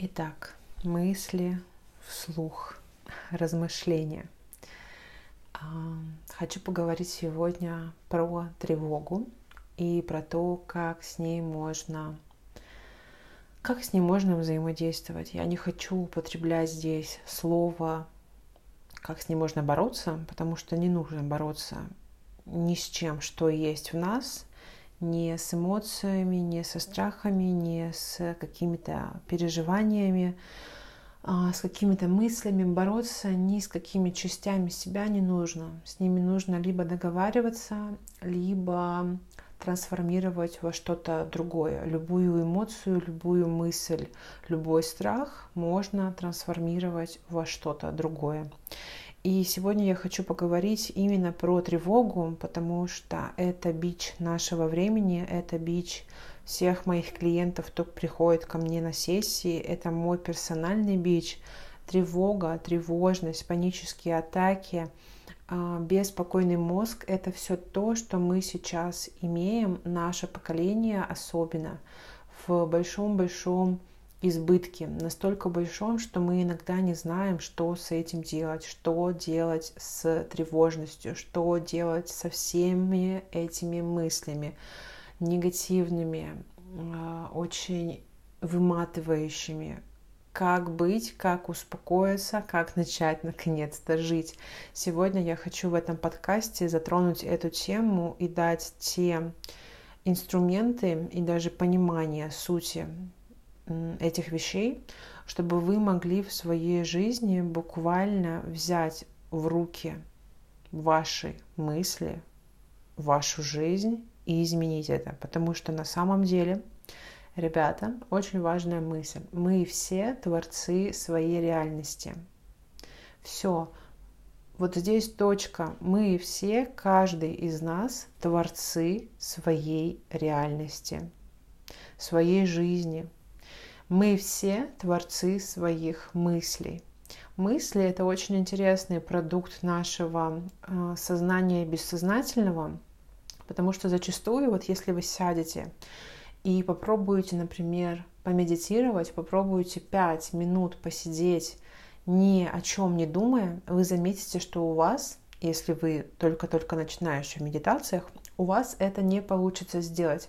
Итак, мысли вслух, размышления. А, хочу поговорить сегодня про тревогу и про то, как с ней можно как с ней можно взаимодействовать. Я не хочу употреблять здесь слово, как с ней можно бороться, потому что не нужно бороться ни с чем, что есть в нас, не с эмоциями, не со страхами, не с какими-то переживаниями, а, с какими-то мыслями бороться ни с какими частями себя не нужно. С ними нужно либо договариваться, либо трансформировать во что-то другое. Любую эмоцию, любую мысль, любой страх можно трансформировать во что-то другое. И сегодня я хочу поговорить именно про тревогу, потому что это бич нашего времени, это бич всех моих клиентов, кто приходит ко мне на сессии, это мой персональный бич. Тревога, тревожность, панические атаки, а, беспокойный мозг — это все то, что мы сейчас имеем, наше поколение особенно, в большом-большом избытке, настолько большом, что мы иногда не знаем, что с этим делать, что делать с тревожностью, что делать со всеми этими мыслями негативными, а, очень выматывающими, как быть, как успокоиться, как начать наконец-то жить. Сегодня я хочу в этом подкасте затронуть эту тему и дать те инструменты и даже понимание сути этих вещей, чтобы вы могли в своей жизни буквально взять в руки ваши мысли, вашу жизнь и изменить это. Потому что на самом деле, ребята, очень важная мысль. Мы все творцы своей реальности. Все. Вот здесь точка. Мы все, каждый из нас, творцы своей реальности, своей жизни, мы все творцы своих мыслей. Мысли — это очень интересный продукт нашего э, сознания бессознательного, потому что зачастую, вот если вы сядете и попробуете, например, помедитировать, попробуете 5 минут посидеть, ни о чем не думая, вы заметите, что у вас, если вы только-только начинающий в медитациях, у вас это не получится сделать.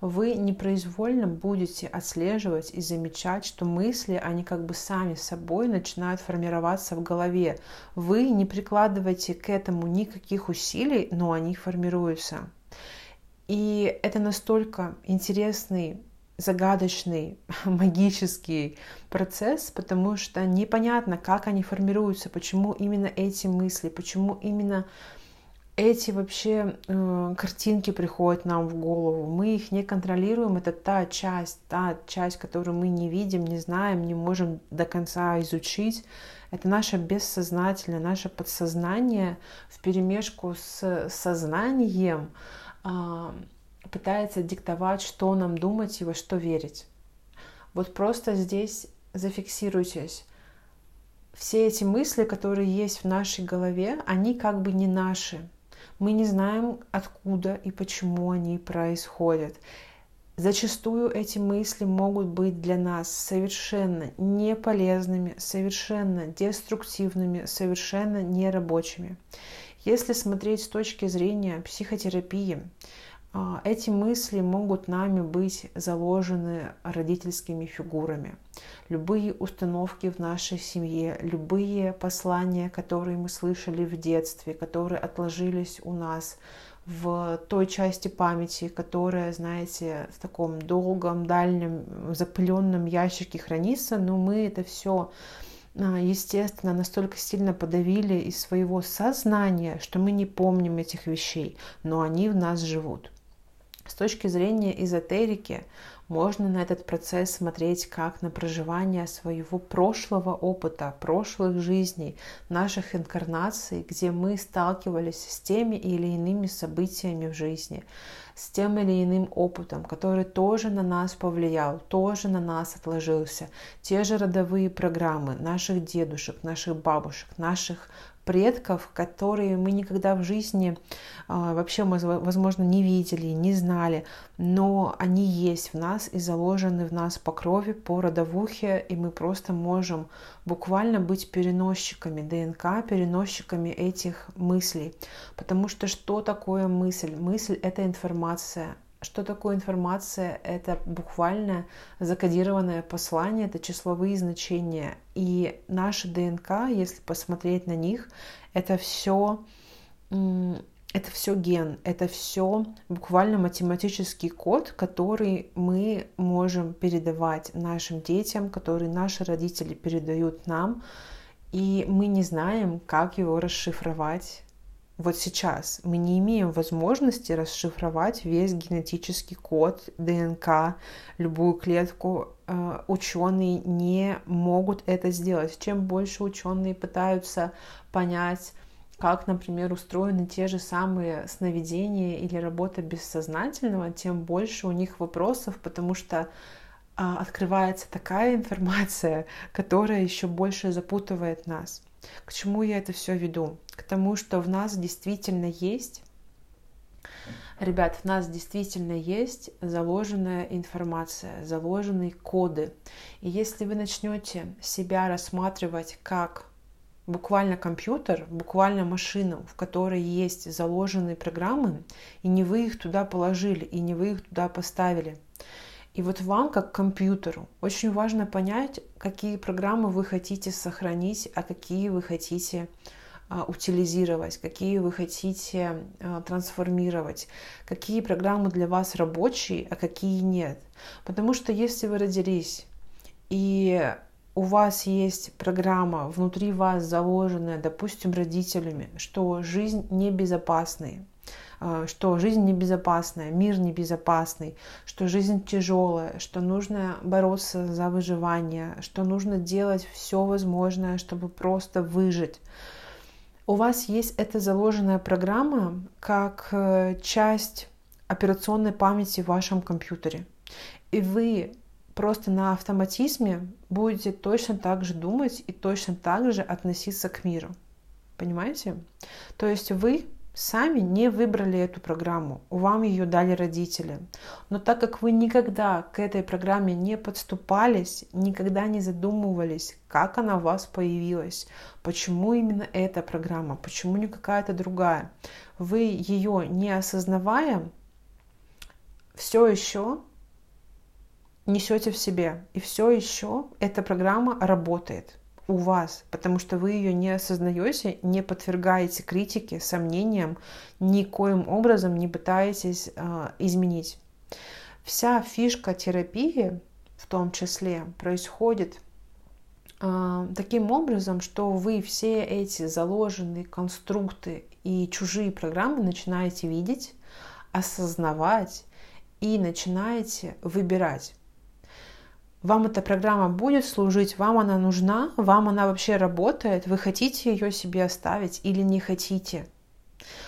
Вы непроизвольно будете отслеживать и замечать, что мысли, они как бы сами собой начинают формироваться в голове. Вы не прикладываете к этому никаких усилий, но они формируются. И это настолько интересный загадочный, магический процесс, потому что непонятно, как они формируются, почему именно эти мысли, почему именно эти вообще э, картинки приходят нам в голову, мы их не контролируем, это та часть, та часть, которую мы не видим, не знаем, не можем до конца изучить. Это наше бессознательное, наше подсознание в перемешку с сознанием э, пытается диктовать, что нам думать и во что верить. Вот просто здесь зафиксируйтесь. Все эти мысли, которые есть в нашей голове, они как бы не наши мы не знаем, откуда и почему они происходят. Зачастую эти мысли могут быть для нас совершенно неполезными, совершенно деструктивными, совершенно нерабочими. Если смотреть с точки зрения психотерапии, эти мысли могут нами быть заложены родительскими фигурами. Любые установки в нашей семье, любые послания, которые мы слышали в детстве, которые отложились у нас в той части памяти, которая, знаете, в таком долгом, дальнем, запыленном ящике хранится, но мы это все а, естественно, настолько сильно подавили из своего сознания, что мы не помним этих вещей, но они в нас живут. С точки зрения эзотерики можно на этот процесс смотреть как на проживание своего прошлого опыта, прошлых жизней, наших инкарнаций, где мы сталкивались с теми или иными событиями в жизни, с тем или иным опытом, который тоже на нас повлиял, тоже на нас отложился. Те же родовые программы наших дедушек, наших бабушек, наших предков, которые мы никогда в жизни а, вообще, возможно, не видели, не знали, но они есть в нас и заложены в нас по крови, по родовухе, и мы просто можем буквально быть переносчиками ДНК, переносчиками этих мыслей. Потому что что такое мысль? Мысль — это информация, что такое информация? Это буквально закодированное послание, это числовые значения. И наши ДНК, если посмотреть на них, это все это все ген, это все буквально математический код, который мы можем передавать нашим детям, который наши родители передают нам, и мы не знаем, как его расшифровать, вот сейчас мы не имеем возможности расшифровать весь генетический код ДНК, любую клетку. Э, ученые не могут это сделать. Чем больше ученые пытаются понять, как, например, устроены те же самые сновидения или работа бессознательного, тем больше у них вопросов, потому что а, открывается такая информация, которая еще больше запутывает нас. К чему я это все веду? К тому, что в нас действительно есть Ребят, в нас действительно есть заложенная информация, заложенные коды. И если вы начнете себя рассматривать как буквально компьютер, буквально машину, в которой есть заложенные программы, и не вы их туда положили, и не вы их туда поставили – и вот вам, как компьютеру, очень важно понять, какие программы вы хотите сохранить, а какие вы хотите а, утилизировать, какие вы хотите а, трансформировать, какие программы для вас рабочие, а какие нет. Потому что если вы родились и у вас есть программа внутри вас заложенная, допустим, родителями, что жизнь небезопасная, что жизнь небезопасная, мир небезопасный, что жизнь тяжелая, что нужно бороться за выживание, что нужно делать все возможное, чтобы просто выжить. У вас есть эта заложенная программа как э, часть операционной памяти в вашем компьютере. И вы просто на автоматизме будете точно так же думать и точно так же относиться к миру. Понимаете? То есть вы сами не выбрали эту программу, вам ее дали родители. Но так как вы никогда к этой программе не подступались, никогда не задумывались, как она у вас появилась, почему именно эта программа, почему не какая-то другая, вы ее не осознавая, все еще несете в себе, и все еще эта программа работает у вас, потому что вы ее не осознаете, не подвергаете критике, сомнениям, никоим образом не пытаетесь э, изменить. Вся фишка терапии, в том числе, происходит э, таким образом, что вы все эти заложенные конструкты и чужие программы начинаете видеть, осознавать и начинаете выбирать вам эта программа будет служить, вам она нужна, вам она вообще работает, вы хотите ее себе оставить или не хотите.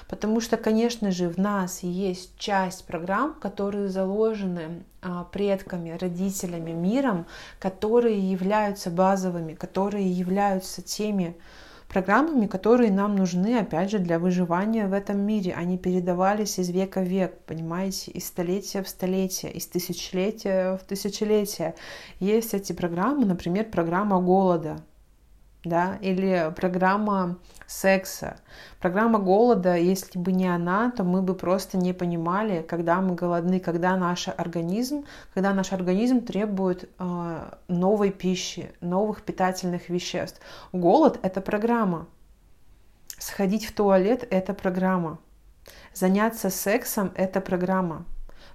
Потому что, конечно же, в нас есть часть программ, которые заложены а, предками, родителями, миром, которые являются базовыми, которые являются теми программами, которые нам нужны, опять же, для выживания в этом мире. Они передавались из века в век, понимаете, из столетия в столетие, из тысячелетия в тысячелетие. Есть эти программы, например, программа голода, да, или программа секса. Программа голода, если бы не она, то мы бы просто не понимали, когда мы голодны, когда наш организм, когда наш организм требует э, новой пищи, новых питательных веществ. Голод — это программа. Сходить в туалет — это программа. Заняться сексом — это программа.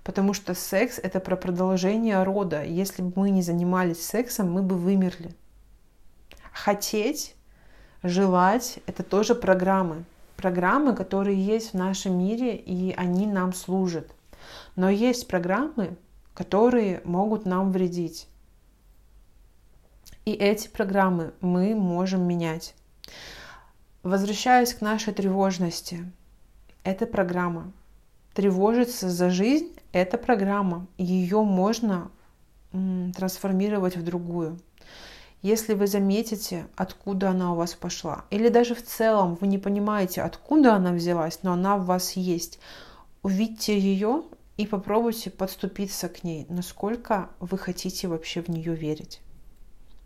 Потому что секс — это про продолжение рода. Если бы мы не занимались сексом, мы бы вымерли. Хотеть, желать — это тоже программы. Программы, которые есть в нашем мире, и они нам служат. Но есть программы, которые могут нам вредить. И эти программы мы можем менять. Возвращаясь к нашей тревожности, это программа. тревожиться за жизнь – это программа. Ее можно трансформировать в другую. Если вы заметите, откуда она у вас пошла, или даже в целом вы не понимаете, откуда она взялась, но она в вас есть, увидьте ее и попробуйте подступиться к ней, насколько вы хотите вообще в нее верить,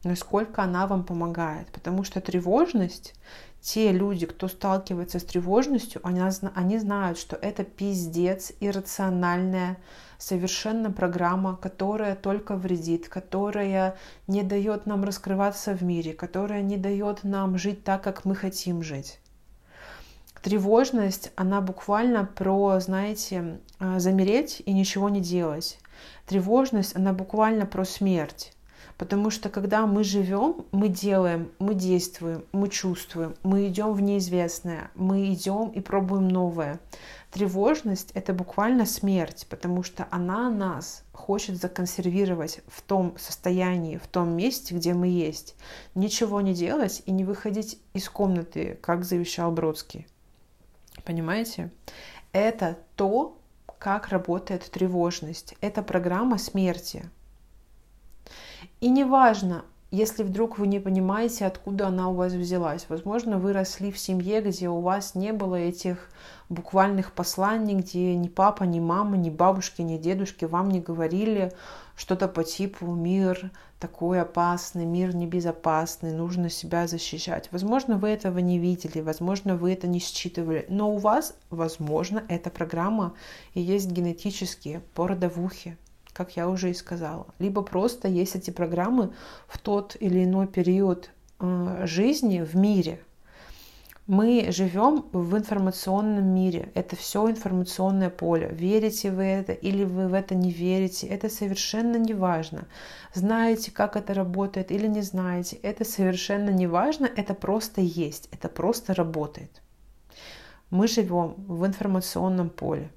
насколько она вам помогает. Потому что тревожность, те люди, кто сталкивается с тревожностью, они, они знают, что это пиздец иррациональная совершенно программа, которая только вредит, которая не дает нам раскрываться в мире, которая не дает нам жить так, как мы хотим жить. Тревожность, она буквально про, знаете, э, замереть и ничего не делать. Тревожность, она буквально про смерть. Потому что когда мы живем, мы делаем, мы действуем, мы чувствуем, мы идем в неизвестное, мы идем и пробуем новое. Тревожность — это буквально смерть, потому что она нас хочет законсервировать в том состоянии, в том месте, где мы есть. Ничего не делать и не выходить из комнаты, как завещал Бродский. Понимаете? Это то, как работает тревожность. Это программа смерти. И неважно, если вдруг вы не понимаете, откуда она у вас взялась. Возможно, вы росли в семье, где у вас не было этих буквальных посланий, где ни папа, ни мама, ни бабушки, ни дедушки вам не говорили что-то по типу «мир такой опасный, мир небезопасный, нужно себя защищать». Возможно, вы этого не видели, возможно, вы это не считывали, но у вас, возможно, эта программа и есть генетические по родовухе как я уже и сказала. Либо просто есть эти программы в тот или иной период э, жизни в мире. Мы живем в информационном мире. Это все информационное поле. Верите вы это или вы в это не верите, это совершенно не важно. Знаете, как это работает или не знаете, это совершенно не важно. Это просто есть, это просто работает. Мы живем в информационном поле.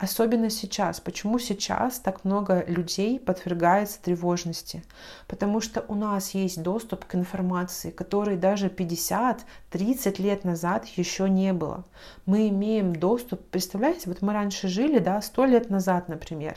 Особенно сейчас. Почему сейчас так много людей подвергается тревожности? Потому что у нас есть доступ к информации, который даже 50-30 лет назад еще не было. Мы имеем доступ, представляете, вот мы раньше жили, да, 100 лет назад, например.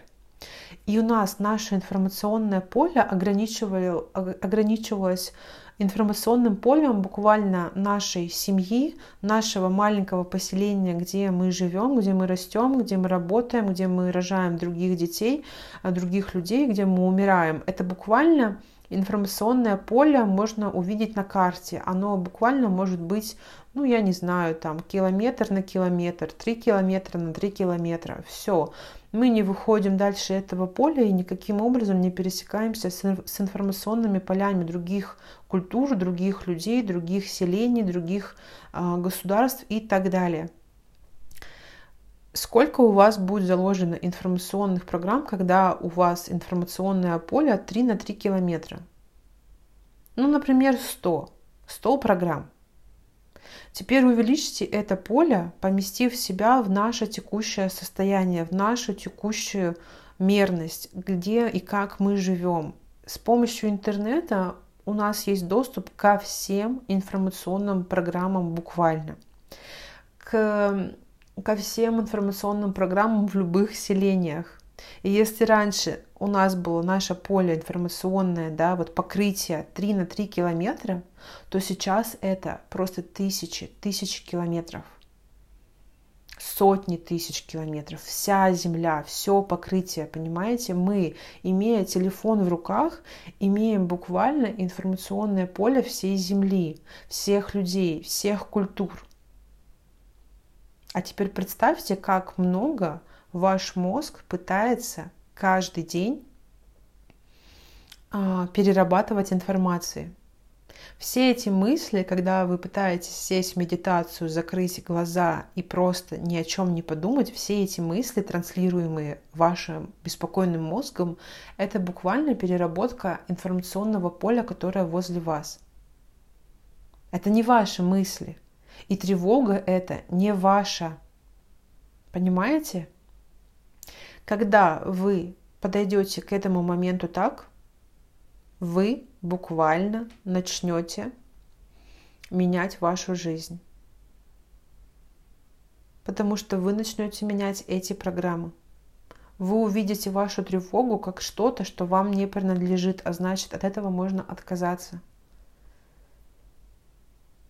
И у нас наше информационное поле ограничивало, ограничивалось информационным полем буквально нашей семьи, нашего маленького поселения, где мы живем, где мы растем, где мы работаем, где мы рожаем других детей, а, других людей, где мы умираем. Это буквально информационное поле можно увидеть на карте. Оно буквально может быть, ну, я не знаю, там, километр на километр, три километра на три километра. Все мы не выходим дальше этого поля и никаким образом не пересекаемся с информационными полями других культур, других людей, других селений, других э, государств и так далее. Сколько у вас будет заложено информационных программ, когда у вас информационное поле 3 на 3 километра? Ну, например, 100. 100 программ. Теперь увеличьте это поле, поместив себя в наше текущее состояние, в нашу текущую мерность, где и как мы живем. С помощью интернета у нас есть доступ ко всем информационным программам буквально, к, ко всем информационным программам в любых селениях. И если раньше у нас было наше поле информационное, да, вот покрытие 3 на 3 километра, то сейчас это просто тысячи, тысячи километров. Сотни тысяч километров. Вся земля, все покрытие, понимаете? Мы, имея телефон в руках, имеем буквально информационное поле всей земли, всех людей, всех культур. А теперь представьте, как много ваш мозг пытается каждый день а, перерабатывать информации. Все эти мысли, когда вы пытаетесь сесть в медитацию, закрыть глаза и просто ни о чем не подумать, все эти мысли, транслируемые вашим беспокойным мозгом, это буквально переработка информационного поля, которое возле вас. Это не ваши мысли. И тревога это не ваша. Понимаете? Когда вы подойдете к этому моменту так, вы буквально начнете менять вашу жизнь. потому что вы начнете менять эти программы. Вы увидите вашу тревогу как что-то, что вам не принадлежит, а значит от этого можно отказаться.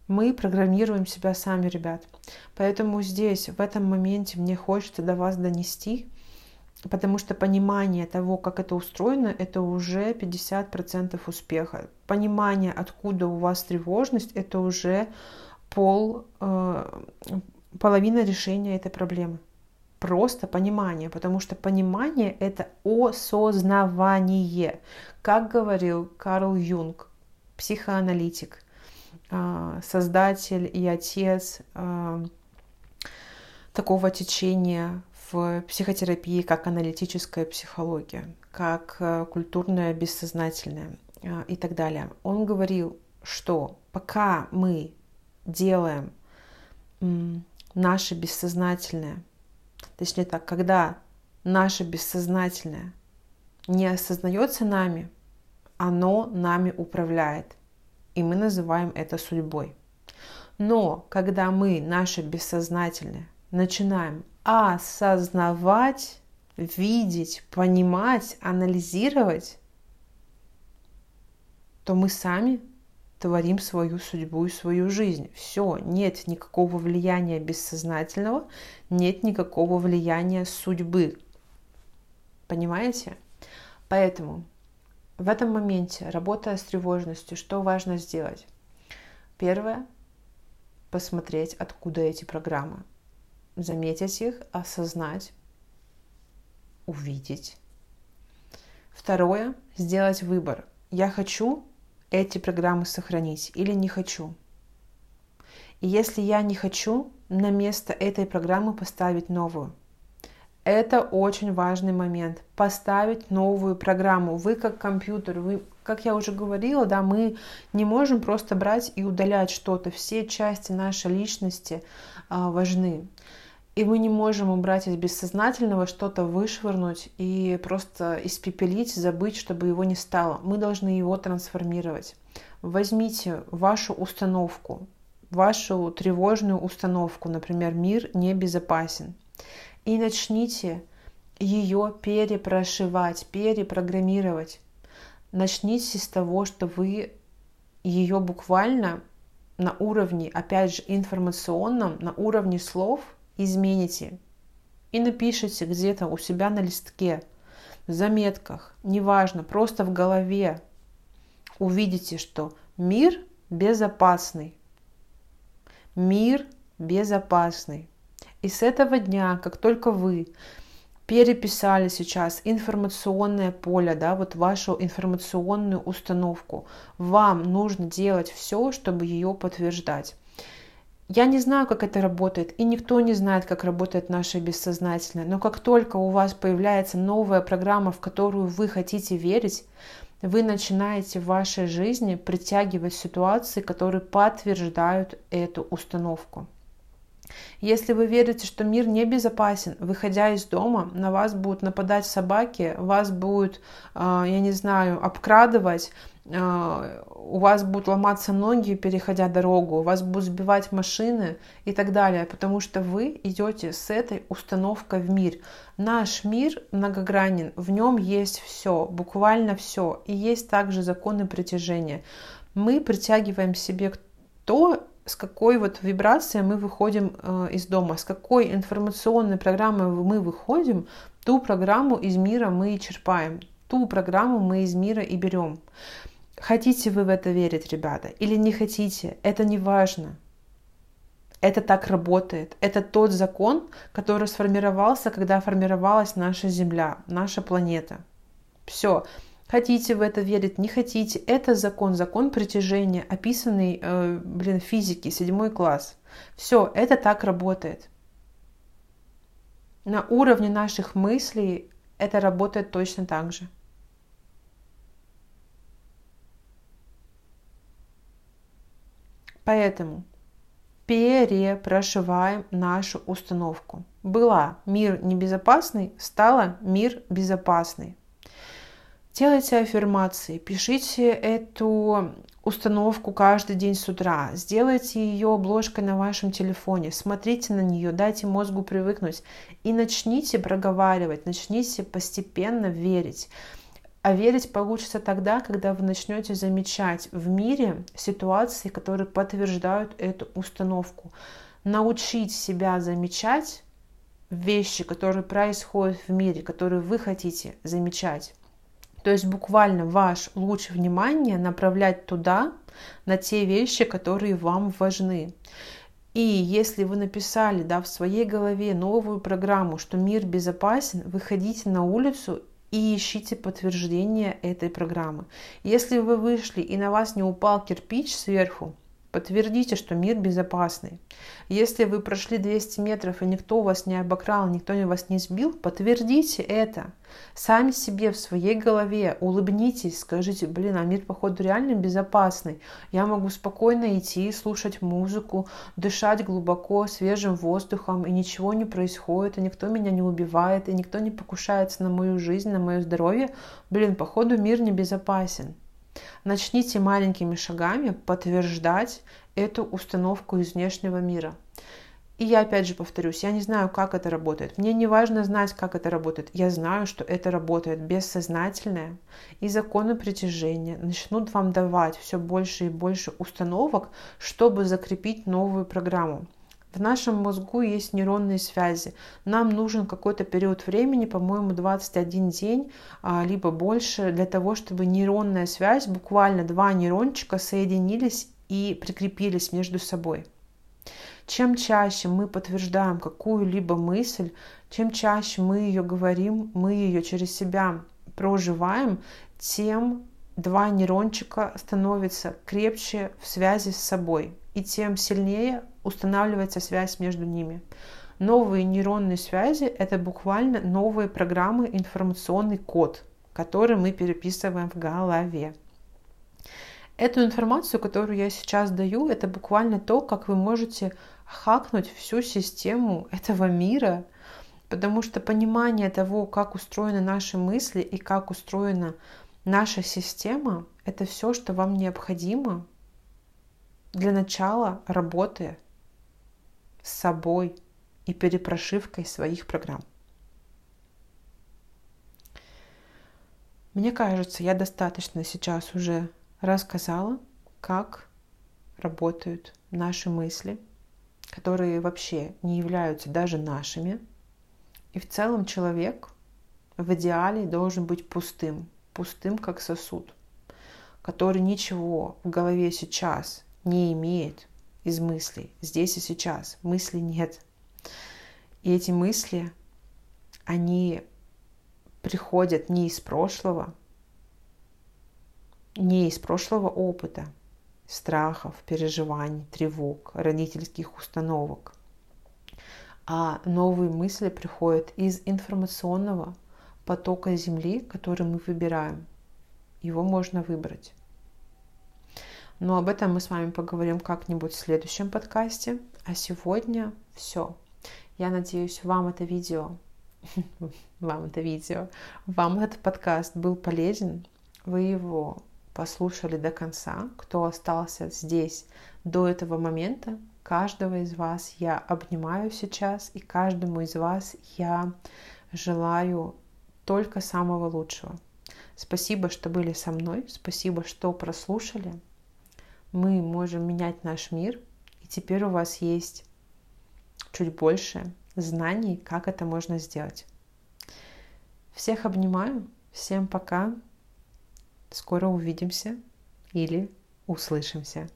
Мы программируем себя сами, ребят. Поэтому здесь, в этом моменте, мне хочется до вас донести, потому что понимание того, как это устроено, это уже 50% успеха. Понимание, откуда у вас тревожность, это уже пол, э, половина решения этой проблемы. Просто понимание, потому что понимание — это осознавание. Как говорил Карл Юнг, психоаналитик, э, создатель и отец э, такого течения в психотерапии, как аналитическая психология, как культурная бессознательная и так далее. Он говорил, что пока мы делаем наше бессознательное, точнее так, когда наше бессознательное не осознается нами, оно нами управляет. И мы называем это судьбой. Но когда мы, наше бессознательное, начинаем осознавать, видеть, понимать, анализировать, то мы сами творим свою судьбу и свою жизнь. Все, нет никакого влияния бессознательного, нет никакого влияния судьбы. Понимаете? Поэтому в этом моменте, работая с тревожностью, что важно сделать? Первое – посмотреть, откуда эти программы. Заметить их, осознать, увидеть. Второе – сделать выбор. Я хочу эти программы сохранить или не хочу. И если я не хочу, на место этой программы поставить новую. Это очень важный момент. Поставить новую программу. Вы как компьютер, вы, как я уже говорила, да, мы не можем просто брать и удалять что-то. Все части нашей личности а, важны. И мы не можем убрать из бессознательного что-то вышвырнуть и просто испепелить, забыть, чтобы его не стало. Мы должны его трансформировать. Возьмите вашу установку, вашу тревожную установку, например, мир небезопасен, и начните ее перепрошивать, перепрограммировать. Начните с того, что вы ее буквально на уровне, опять же, информационном, на уровне слов – измените и напишите где-то у себя на листке, в заметках, неважно, просто в голове, увидите, что мир безопасный. Мир безопасный. И с этого дня, как только вы переписали сейчас информационное поле, да, вот вашу информационную установку, вам нужно делать все, чтобы ее подтверждать. Я не знаю, как это работает, и никто не знает, как работает наше бессознательное. Но как только у вас появляется новая программа, в которую вы хотите верить, вы начинаете в вашей жизни притягивать ситуации, которые подтверждают эту установку. Если вы верите, что мир небезопасен, выходя из дома, на вас будут нападать собаки, вас будут, а, я не знаю, обкрадывать, у вас будут ломаться ноги, переходя дорогу, у вас будут сбивать машины и так далее, потому что вы идете с этой установкой в мир. Наш мир многогранен, в нем есть все, буквально все, и есть также законы притяжения. Мы притягиваем себе то, с какой вот вибрацией мы выходим э, из дома, с какой информационной программой мы выходим, ту программу из мира мы и черпаем, ту программу мы из мира и берем. Хотите вы в это верить, ребята, или не хотите, это не важно. Это так работает. Это тот закон, который сформировался, когда формировалась наша Земля, наша планета. Все. Хотите в это верить, не хотите. Это закон, закон притяжения, описанный, э, блин, физики, седьмой класс. Все, это так работает. На уровне наших мыслей это работает точно так же. Поэтому перепрошиваем нашу установку. Была мир небезопасный, стала мир безопасный. Делайте аффирмации, пишите эту установку каждый день с утра, сделайте ее обложкой на вашем телефоне, смотрите на нее, дайте мозгу привыкнуть и начните проговаривать, начните постепенно верить. А верить получится тогда, когда вы начнете замечать в мире ситуации, которые подтверждают эту установку. Научить себя замечать вещи, которые происходят в мире, которые вы хотите замечать то есть буквально ваш луч внимания направлять туда, на те вещи, которые вам важны. И если вы написали да, в своей голове новую программу, что мир безопасен, выходите на улицу и ищите подтверждение этой программы. Если вы вышли и на вас не упал кирпич сверху, Подтвердите, что мир безопасный. Если вы прошли 200 метров и никто вас не обокрал, никто вас не сбил, подтвердите это. Сами себе в своей голове улыбнитесь, скажите, блин, а мир, походу, реально безопасный. Я могу спокойно идти, слушать музыку, дышать глубоко, свежим воздухом, и ничего не происходит, и никто меня не убивает, и никто не покушается на мою жизнь, на мое здоровье. Блин, походу, мир не безопасен. Начните маленькими шагами подтверждать эту установку из внешнего мира. И я опять же повторюсь, я не знаю, как это работает. Мне не важно знать, как это работает. Я знаю, что это работает бессознательное. И законы притяжения начнут вам давать все больше и больше установок, чтобы закрепить новую программу. В нашем мозгу есть нейронные связи. Нам нужен какой-то период времени, по-моему, 21 день, а, либо больше, для того, чтобы нейронная связь, буквально два нейрончика соединились и прикрепились между собой. Чем чаще мы подтверждаем какую-либо мысль, чем чаще мы ее говорим, мы ее через себя проживаем, тем два нейрончика становятся крепче в связи с собой, и тем сильнее устанавливается связь между ними. Новые нейронные связи – это буквально новые программы, информационный код, который мы переписываем в голове. Эту информацию, которую я сейчас даю, это буквально то, как вы можете хакнуть всю систему этого мира, потому что понимание того, как устроены наши мысли и как устроена наша система, это все, что вам необходимо для начала работы с собой и перепрошивкой своих программ. Мне кажется, я достаточно сейчас уже рассказала, как работают наши мысли, которые вообще не являются даже нашими. И в целом человек в идеале должен быть пустым, пустым как сосуд, который ничего в голове сейчас не имеет из мыслей, здесь и сейчас. Мыслей нет. И эти мысли, они приходят не из прошлого, не из прошлого опыта, страхов, переживаний, тревог, родительских установок, а новые мысли приходят из информационного потока Земли, который мы выбираем. Его можно выбрать. Но об этом мы с вами поговорим как-нибудь в следующем подкасте. А сегодня все. Я надеюсь, вам это видео, вам это видео, вам этот подкаст был полезен. Вы его послушали до конца. Кто остался здесь до этого момента, каждого из вас я обнимаю сейчас, и каждому из вас я желаю только самого лучшего. Спасибо, что были со мной, спасибо, что прослушали мы можем менять наш мир, и теперь у вас есть чуть больше знаний, как это можно сделать. Всех обнимаю, всем пока, скоро увидимся или услышимся.